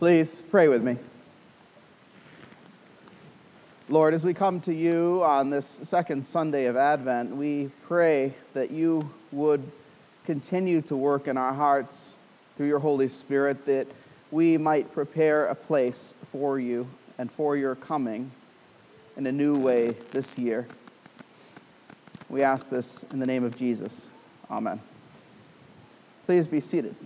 Please pray with me. Lord, as we come to you on this second Sunday of Advent, we pray that you would continue to work in our hearts through your Holy Spirit, that we might prepare a place for you and for your coming in a new way this year. We ask this in the name of Jesus. Amen. Please be seated.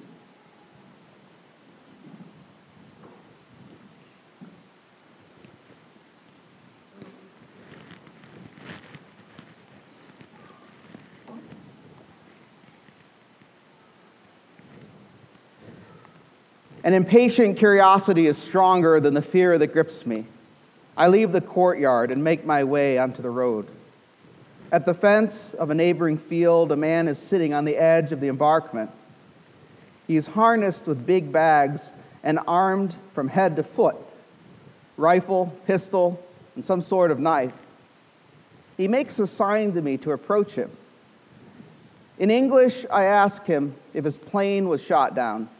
An impatient curiosity is stronger than the fear that grips me. I leave the courtyard and make my way onto the road. At the fence of a neighboring field, a man is sitting on the edge of the embankment. He is harnessed with big bags and armed from head to foot rifle, pistol, and some sort of knife. He makes a sign to me to approach him. In English, I ask him if his plane was shot down.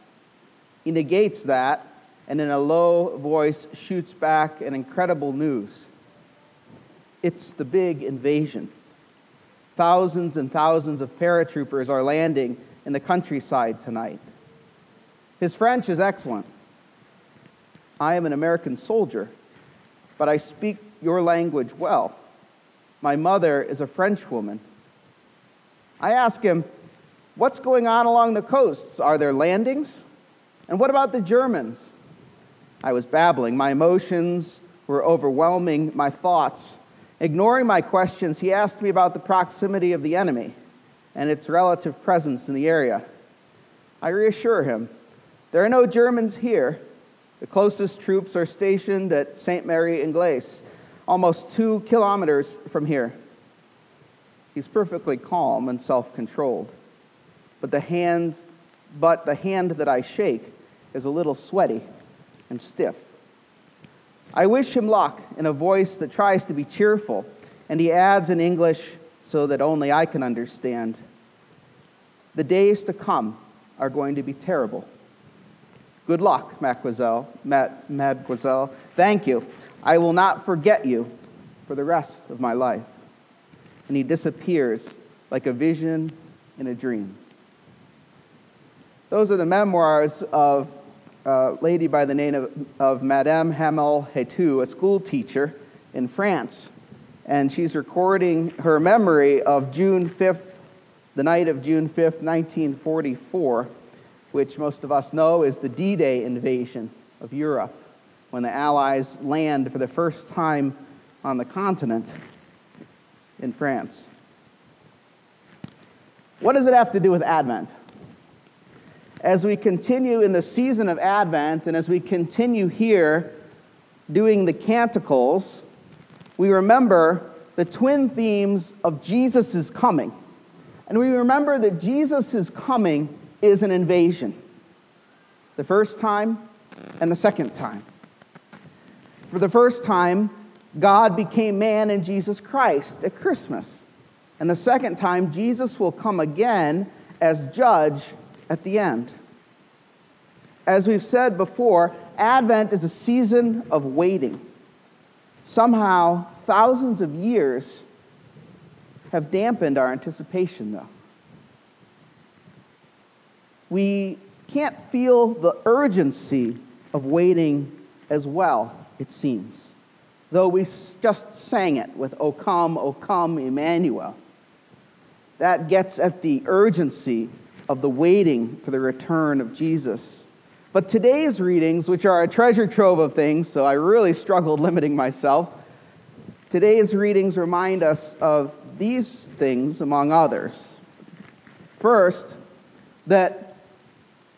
He negates that and, in a low voice, shoots back an incredible news. It's the big invasion. Thousands and thousands of paratroopers are landing in the countryside tonight. His French is excellent. I am an American soldier, but I speak your language well. My mother is a French woman. I ask him, What's going on along the coasts? Are there landings? And what about the Germans? I was babbling. My emotions were overwhelming my thoughts. Ignoring my questions, he asked me about the proximity of the enemy and its relative presence in the area. I reassure him there are no Germans here. The closest troops are stationed at Sainte-Mère-Église, almost two kilometers from here. He's perfectly calm and self controlled. But the hand but the hand that I shake is a little sweaty and stiff. I wish him luck in a voice that tries to be cheerful, and he adds in English so that only I can understand The days to come are going to be terrible. Good luck, mademoiselle. mademoiselle. Thank you. I will not forget you for the rest of my life. And he disappears like a vision in a dream. Those are the memoirs of a lady by the name of, of Madame Hamel Hateau, a school teacher in France. And she's recording her memory of June 5th, the night of June 5th, 1944, which most of us know is the D Day invasion of Europe, when the Allies land for the first time on the continent in France. What does it have to do with Advent? As we continue in the season of Advent and as we continue here doing the canticles, we remember the twin themes of Jesus' coming. And we remember that Jesus' coming is an invasion the first time and the second time. For the first time, God became man in Jesus Christ at Christmas. And the second time, Jesus will come again as judge at the end. As we've said before, Advent is a season of waiting. Somehow, thousands of years have dampened our anticipation, though. We can't feel the urgency of waiting as well, it seems, though we just sang it with O come, O come, Emmanuel. That gets at the urgency of the waiting for the return of Jesus. But today's readings, which are a treasure trove of things, so I really struggled limiting myself, today's readings remind us of these things, among others. First, that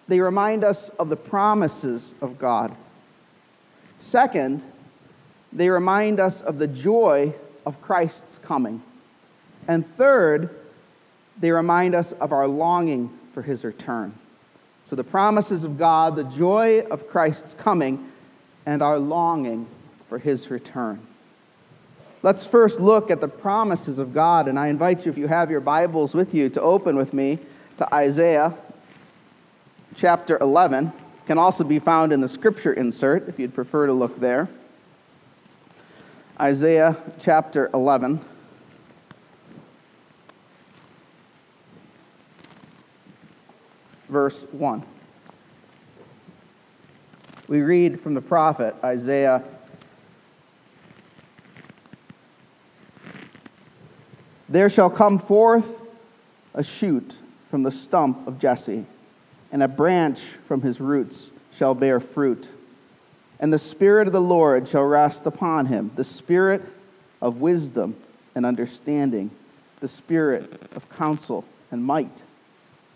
they remind us of the promises of God. Second, they remind us of the joy of Christ's coming. And third, they remind us of our longing for his return. So, the promises of God, the joy of Christ's coming, and our longing for his return. Let's first look at the promises of God, and I invite you, if you have your Bibles with you, to open with me to Isaiah chapter 11. can also be found in the scripture insert if you'd prefer to look there. Isaiah chapter 11. Verse 1. We read from the prophet Isaiah There shall come forth a shoot from the stump of Jesse, and a branch from his roots shall bear fruit. And the Spirit of the Lord shall rest upon him the Spirit of wisdom and understanding, the Spirit of counsel and might,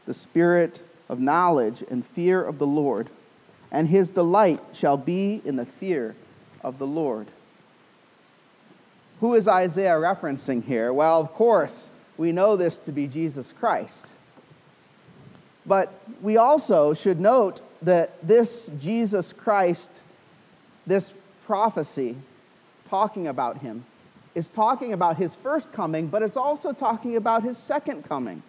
the Spirit of knowledge and fear of the Lord. And his delight shall be in the fear of the Lord. Who is Isaiah referencing here? Well, of course, we know this to be Jesus Christ. But we also should note that this Jesus Christ, this prophecy talking about him, is talking about his first coming, but it's also talking about his second coming.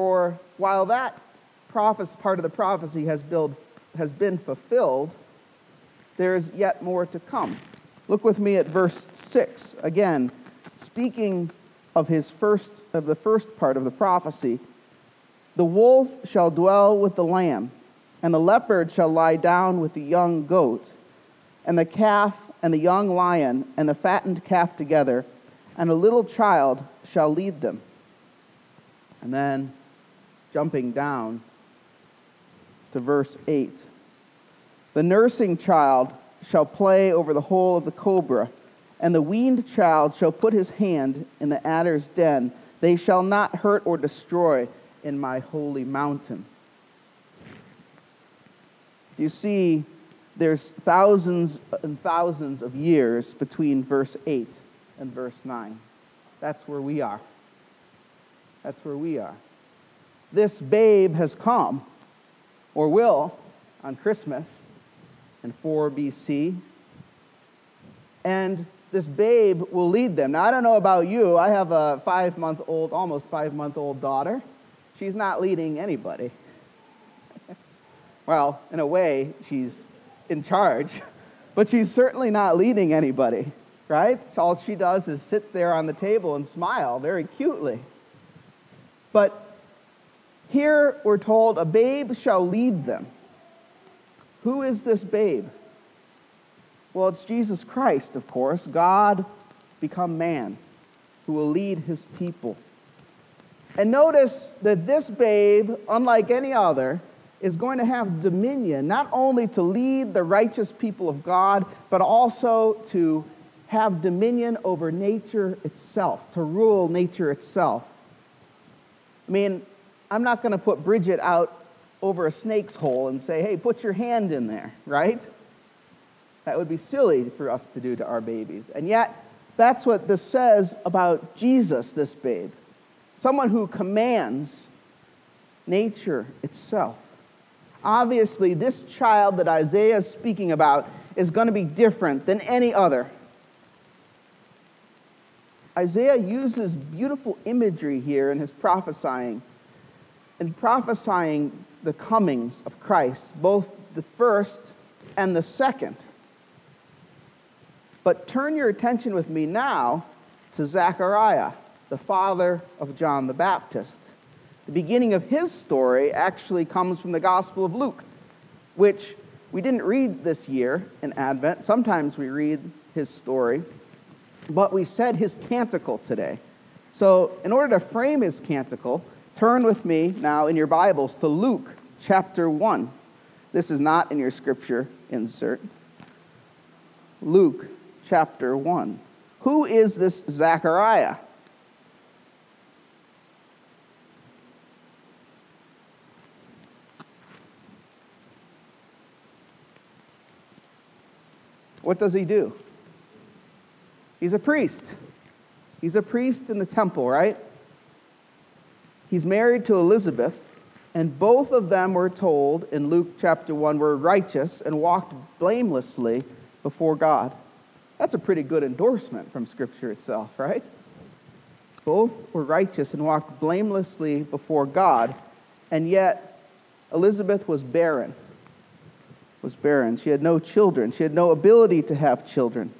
For while that prophecy, part of the prophecy has, build, has been fulfilled, there is yet more to come. Look with me at verse 6. Again, speaking of his first of the first part of the prophecy, the wolf shall dwell with the lamb, and the leopard shall lie down with the young goat, and the calf and the young lion and the fattened calf together, and a little child shall lead them. And then jumping down to verse 8. The nursing child shall play over the hole of the cobra and the weaned child shall put his hand in the adder's den. They shall not hurt or destroy in my holy mountain. You see, there's thousands and thousands of years between verse 8 and verse 9. That's where we are. That's where we are. This babe has come, or will, on Christmas in 4 BC. And this babe will lead them. Now, I don't know about you. I have a five month old, almost five month old daughter. She's not leading anybody. well, in a way, she's in charge, but she's certainly not leading anybody, right? All she does is sit there on the table and smile very cutely. But here we're told a babe shall lead them. Who is this babe? Well, it's Jesus Christ, of course, God become man, who will lead his people. And notice that this babe, unlike any other, is going to have dominion, not only to lead the righteous people of God, but also to have dominion over nature itself, to rule nature itself. I mean, I'm not going to put Bridget out over a snake's hole and say, hey, put your hand in there, right? That would be silly for us to do to our babies. And yet, that's what this says about Jesus, this babe. Someone who commands nature itself. Obviously, this child that Isaiah is speaking about is going to be different than any other. Isaiah uses beautiful imagery here in his prophesying, in prophesying the comings of Christ, both the first and the second. But turn your attention with me now to Zechariah, the father of John the Baptist. The beginning of his story actually comes from the Gospel of Luke, which we didn't read this year in Advent. Sometimes we read his story, but we said his canticle today. So, in order to frame his canticle, turn with me now in your Bibles to Luke chapter 1. This is not in your scripture insert. Luke chapter 1. Who is this Zechariah? What does he do? He's a priest. He's a priest in the temple, right? He's married to Elizabeth, and both of them were told in Luke chapter 1 were righteous and walked blamelessly before God. That's a pretty good endorsement from Scripture itself, right? Both were righteous and walked blamelessly before God, and yet Elizabeth was barren. Was barren. She had no children. She had no ability to have children.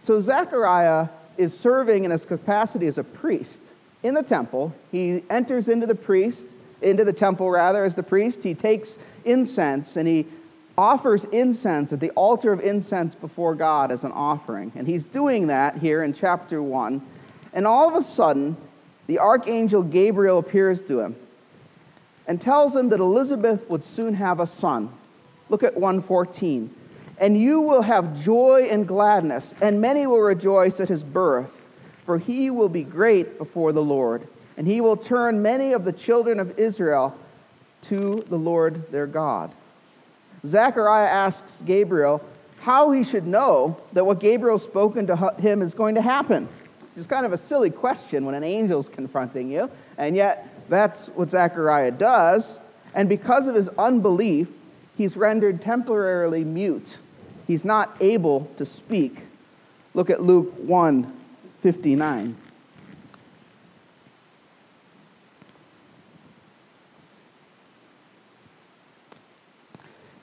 So Zechariah is serving in his capacity as a priest in the temple. He enters into the priest, into the temple rather, as the priest. He takes incense and he offers incense at the altar of incense before God as an offering. And he's doing that here in chapter 1. And all of a sudden, the archangel Gabriel appears to him and tells him that Elizabeth would soon have a son. Look at 114. And you will have joy and gladness, and many will rejoice at his birth, for he will be great before the Lord, and he will turn many of the children of Israel to the Lord their God. Zechariah asks Gabriel how he should know that what Gabriel's spoken to him is going to happen. It's kind of a silly question when an angel's confronting you, and yet that's what Zechariah does. And because of his unbelief, he's rendered temporarily mute. He's not able to speak. Look at Luke 1 59.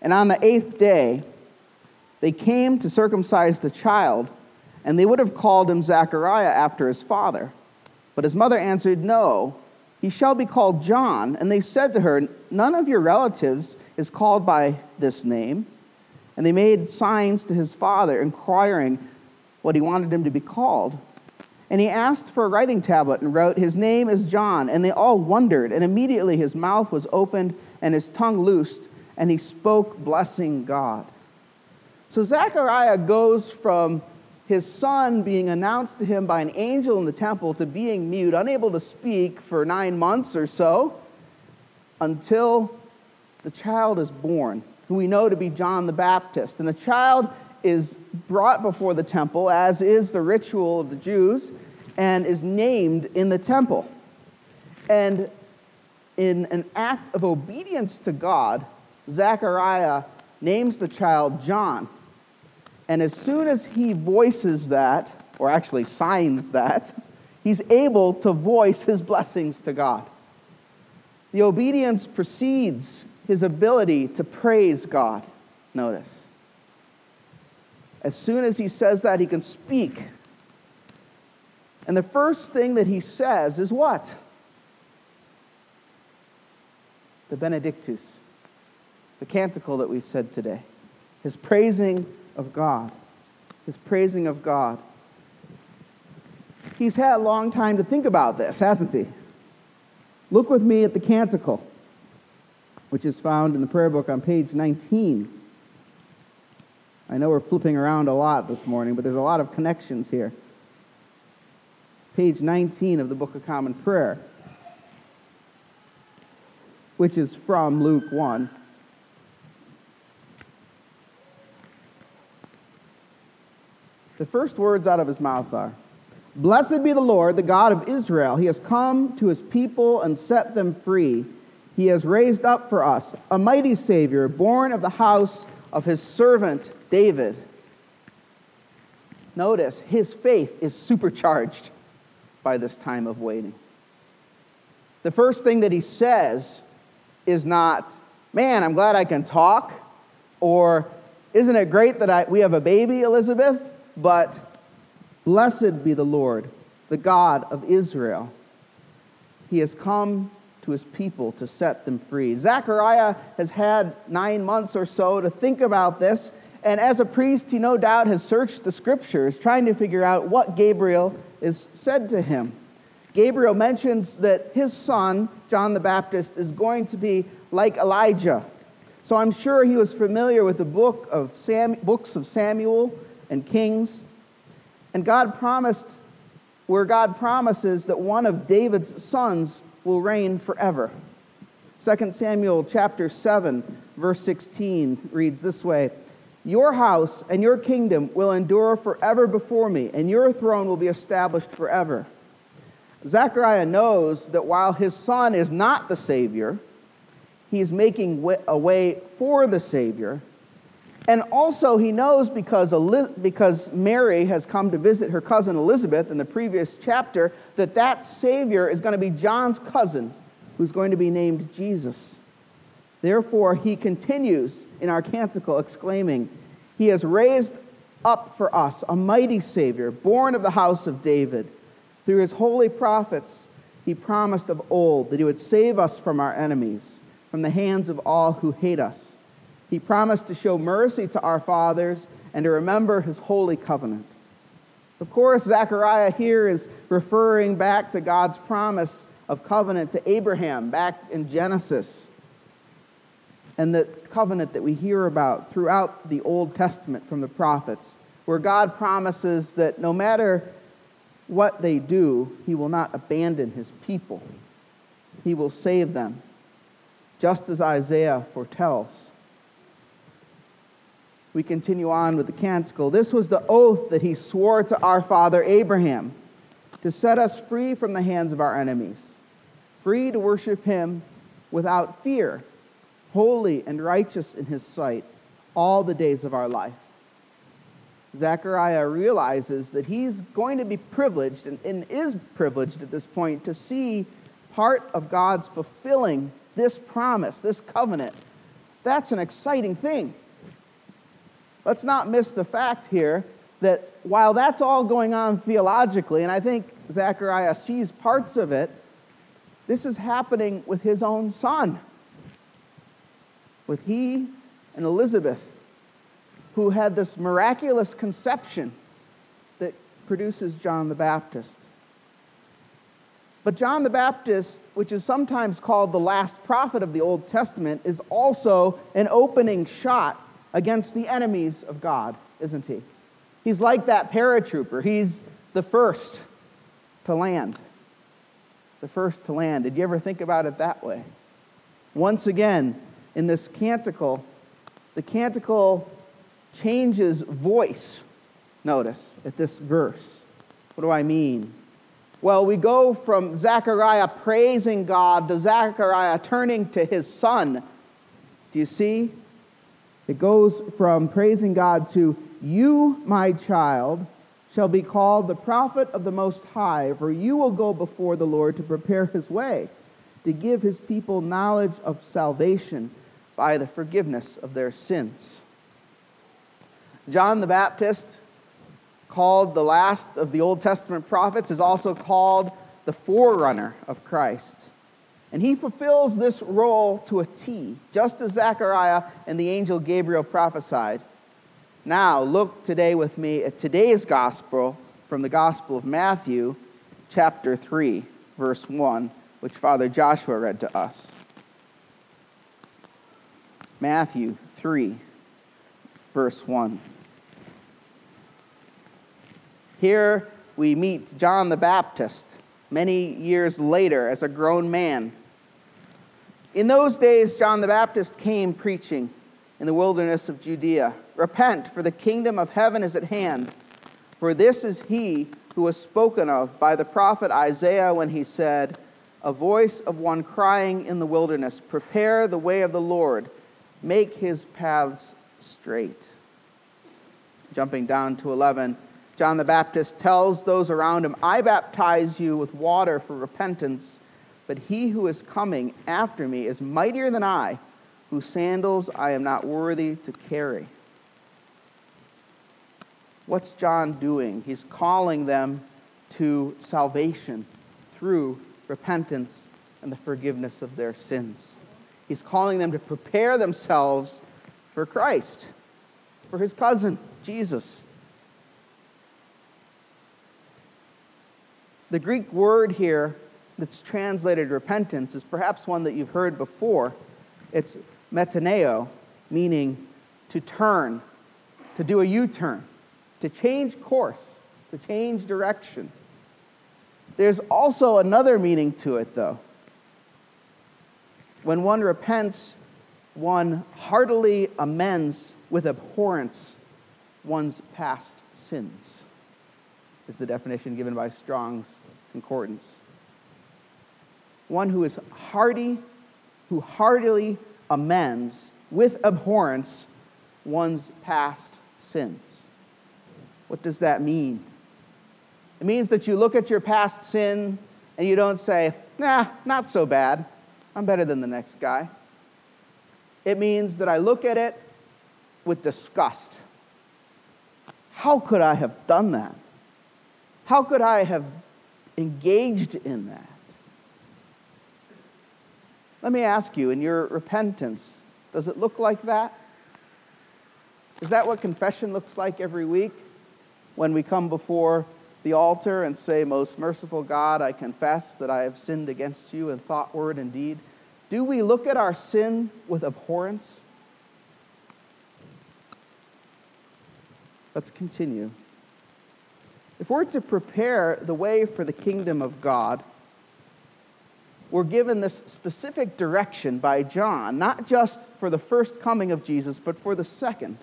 And on the eighth day, they came to circumcise the child, and they would have called him Zechariah after his father. But his mother answered, No, he shall be called John. And they said to her, None of your relatives is called by this name. And they made signs to his father, inquiring what he wanted him to be called. And he asked for a writing tablet and wrote, His name is John. And they all wondered. And immediately his mouth was opened and his tongue loosed and he spoke, blessing God. So Zechariah goes from his son being announced to him by an angel in the temple to being mute, unable to speak for nine months or so, until the child is born, who we know to be John the Baptist. And the child is brought before the temple, as is the ritual of the Jews, and is named in the temple. And in an act of obedience to God, Zechariah names the child John. And as soon as he voices that, or actually signs that, he's able to voice his blessings to God. The obedience precedes his ability to praise God. Notice. As soon as he says that, he can speak. And the first thing that he says is what? The Benedictus the canticle that we said today. His praising of God. His praising of God. He's had a long time to think about this, hasn't he? Look with me at the canticle, which is found in the prayer book on page 19. I know we're flipping around a lot this morning, but there's a lot of connections here. Page 19 of the Book of Common Prayer, which is from Luke 1. The first words out of his mouth are Blessed be the Lord, the God of Israel. He has come to his people and set them free. He has raised up for us a mighty Savior, born of the house of his servant David. Notice, his faith is supercharged by this time of waiting. The first thing that he says is not, Man, I'm glad I can talk, or Isn't it great that I, we have a baby, Elizabeth? but blessed be the Lord, the God of Israel. He has come to his people to set them free. Zechariah has had nine months or so to think about this, and as a priest, he no doubt has searched the scriptures, trying to figure out what Gabriel is said to him. Gabriel mentions that his son, John the Baptist, is going to be like Elijah. So I'm sure he was familiar with the book of Sam, books of Samuel and Kings. And God promised, where God promises that one of David's sons will reign forever. 2 Samuel chapter 7, verse 16 reads this way Your house and your kingdom will endure forever before me, and your throne will be established forever. Zechariah knows that while his son is not the Savior, he is making a way for the Savior and also, he knows because, because Mary has come to visit her cousin Elizabeth in the previous chapter that that Savior is going to be John's cousin, who's going to be named Jesus. Therefore, he continues in our canticle, exclaiming, He has raised up for us a mighty Savior, born of the house of David. Through his holy prophets, he promised of old that he would save us from our enemies, from the hands of all who hate us. He promised to show mercy to our fathers and to remember his holy covenant. Of course, Zechariah here is referring back to God's promise of covenant to Abraham back in Genesis and the covenant that we hear about throughout the Old Testament from the prophets, where God promises that no matter what they do, He will not abandon His people. He will save them, just as Isaiah foretells. We continue on with the canticle. This was the oath that He swore to our father Abraham to set us free from the hands of our enemies, free to worship Him without fear holy and righteous in his sight all the days of our life. Zechariah realizes that he's going to be privileged and, and, is privileged at this point to see part of God's fulfilling this promise, this covenant. That's an exciting thing. Let's not miss the fact here that while that's all going on theologically, and I think Zechariah sees parts of it, this is happening with his own son with he and Elizabeth, who had this miraculous conception that produces John the Baptist. But John the Baptist, which is sometimes called the last prophet of the Old Testament, is also an opening shot against the enemies of God, isn't he? He's like that paratrooper. He's the first to land. The first to land. Did you ever think about it that way? Once again, in this canticle, the canticle changes voice, notice, at this verse. What do I mean? Well, we go from Zechariah praising God to Zechariah turning to his son. Do you see? It goes from praising God to, You, my child, shall be called the prophet of the Most High, for you will go before the Lord to prepare his way, to give his people knowledge of salvation by the forgiveness of their sins. John the Baptist, called the last of the Old Testament prophets, is also called the forerunner of Christ. And he fulfills this role to a T, just as Zechariah and the angel Gabriel prophesied. Now, look today with me at today's gospel from the Gospel of Matthew, chapter 3, verse 1, which Father Joshua read to us. Matthew 3, verse 1. Here we meet John the Baptist many years later as a grown man. In those days, John the Baptist came preaching in the wilderness of Judea Repent, for the kingdom of heaven is at hand. For this is he who was spoken of by the prophet Isaiah when he said, A voice of one crying in the wilderness, Prepare the way of the Lord make his paths straight. Jumping down to 11, John the Baptist tells those around him, I baptize you with water for repentance, but he who is coming after me is mightier than I, whose sandals I am not worthy to carry. What's John doing? He's calling them to salvation through repentance and the forgiveness of their sins. He's calling them to prepare themselves for Christ, for his cousin, Jesus. The Greek word here that's translated repentance is perhaps one that you've heard before. It's metanoeo, meaning to turn, to do a U turn, to change course, to change direction. There's also another meaning to it, though. When one repents, one heartily amends with abhorrence one's past sins, is the definition given by Strong's Concordance. One who is hearty, who heartily amends with abhorrence one's past sins. What does that mean? It means that you look at your past sin and you don't say, nah, not so bad I'm better than the next guy. It means that I look at it with disgust. How could I have done that? How could I have engaged in that? Let me ask you, in your repentance, does it look like that? Is that what confession looks like every week when we come before the altar and say, Most merciful God, I confess that I have sinned against you in thought, word, and deed? Do we look at our sin with abhorrence? Let's continue. If we're to prepare the way for the kingdom of God, we're given this specific direction by John, not just for the first coming of Jesus, but for the second.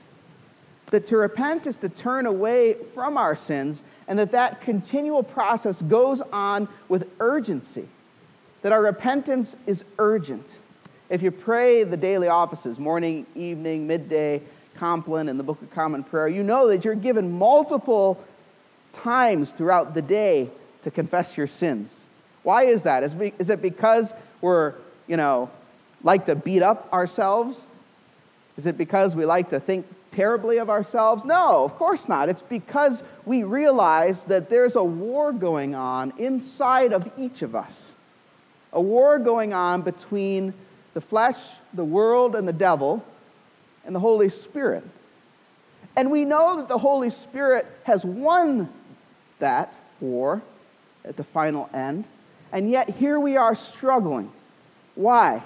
That to repent is to turn away from our sins, and that that continual process goes on with urgency. That our repentance is urgent. If you pray the daily offices, morning, evening, midday, Compline, in the Book of Common Prayer, you know that you're given multiple times throughout the day to confess your sins. Why is that? Is, is it because we're, you know, like to beat up ourselves? Is it because we like to think terribly of ourselves? No, of course not. It's because we realize that there's a war going on inside of each of us. A war going on between the flesh, the world, and the devil, and the Holy Spirit. And we know that the Holy Spirit has won that war at the final end. And yet here we are struggling. Why?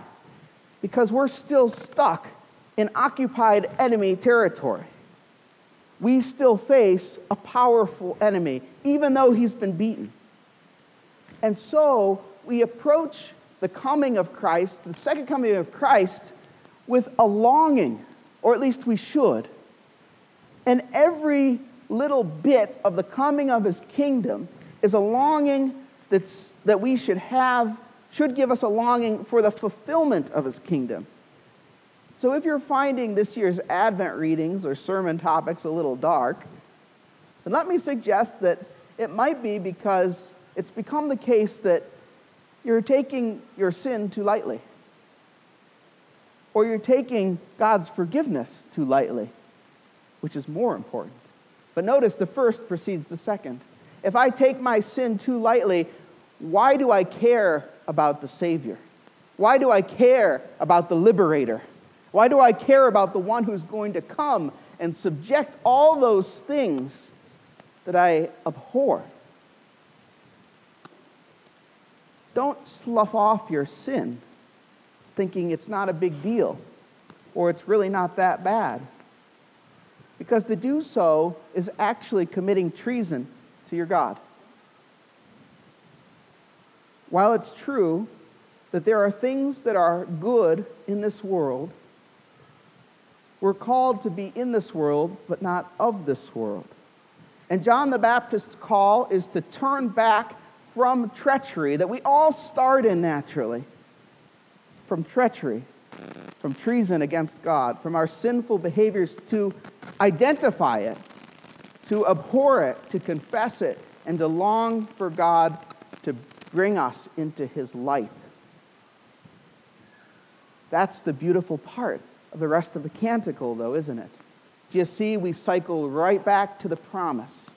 Because we're still stuck in occupied enemy territory. We still face a powerful enemy, even though he's been beaten. And so we approach the coming of Christ, the second coming of Christ, with a longing, or at least we should. And every little bit of the coming of his kingdom is a longing that's, that we should have, should give us a longing for the fulfillment of his kingdom. So if you're finding this year's Advent readings or sermon topics a little dark, then let me suggest that it might be because it's become the case that you're taking your sin too lightly. Or you're taking God's forgiveness too lightly, which is more important. But notice the first precedes the second. If I take my sin too lightly, why do I care about the Savior? Why do I care about the liberator? Why do I care about the one who's going to come and subject all those things that I abhor? Don't slough off your sin thinking it's not a big deal or it's really not that bad. Because to do so is actually committing treason to your God. While it's true that there are things that are good in this world, we're called to be in this world, but not of this world. And John the Baptist's call is to turn back from treachery that we all start in naturally. From treachery, from treason against God, from our sinful behaviors to identify it, to abhor it, to confess it, and to long for God to bring us into his light. That's the beautiful part the rest of the canticle, though, isn't it? Do you see? We cycle right back to the promise.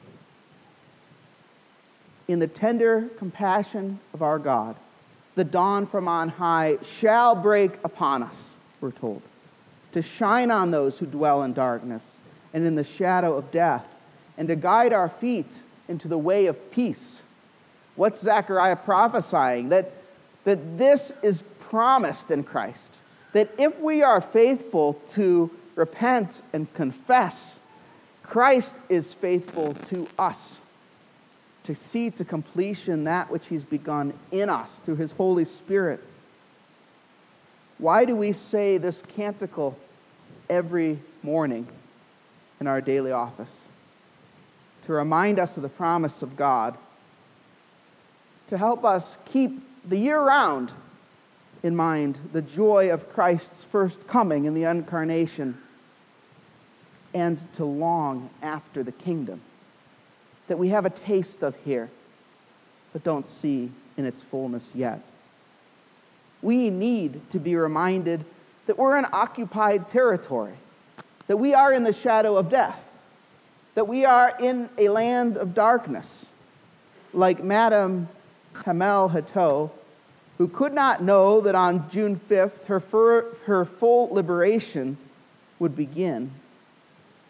In the tender compassion of our God, the dawn from on high shall break upon us, we're told, to shine on those who dwell in darkness and in the shadow of death, and to guide our feet into the way of peace. What's Zechariah prophesying? That, that this is promised in Christ. That if we are faithful to repent and confess, Christ is faithful to us to see to completion that which he's begun in us through his Holy Spirit. Why do we say this canticle every morning in our daily office? To remind us of the promise of God, to help us keep the year round in mind the joy of Christ's first coming in the incarnation, and to long after the kingdom that we have a taste of here, but don't see in its fullness yet. We need to be reminded that we're in occupied territory, that we are in the shadow of death, that we are in a land of darkness, like Madame Hamel Hateau, who could not know that on June 5th her, fur, her full liberation would begin.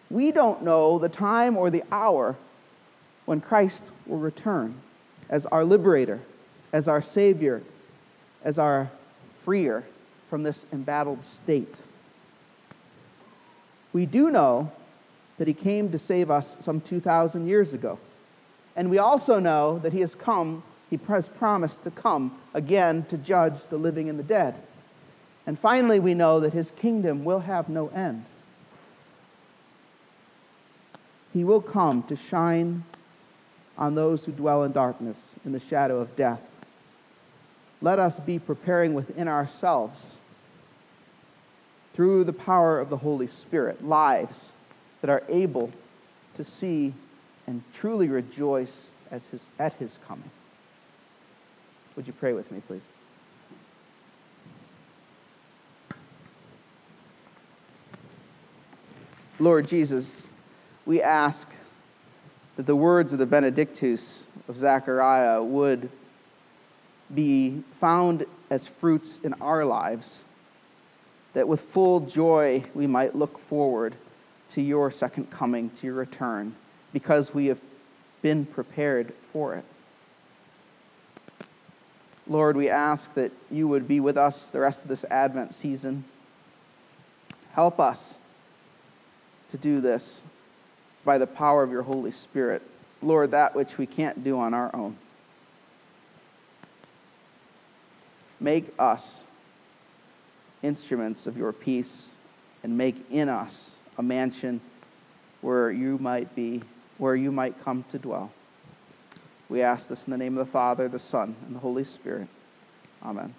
We don't know the time or the hour when Christ will return as our liberator, as our Savior, as our freer from this embattled state. We do know that He came to save us some 2,000 years ago. And we also know that He has come, He has promised to come again to judge the living and the dead. And finally, we know that His kingdom will have no end. He will come to shine on those who dwell in darkness, in the shadow of death. Let us be preparing within ourselves, through the power of the Holy Spirit, lives that are able to see and truly rejoice as his, at his coming. Would you pray with me, please? Lord Jesus, we ask that the words of the Benedictus of Zechariah would be found as fruits in our lives, that with full joy we might look forward to your second coming, to your return, because we have been prepared for it. Lord, we ask that you would be with us the rest of this Advent season. Help us to do this by the power of your Holy Spirit. Lord, that which we can't do on our own. Make us instruments of your peace and make in us a mansion where you might be, where you might come to dwell. We ask this in the name of the Father, the Son, and the Holy Spirit. Amen.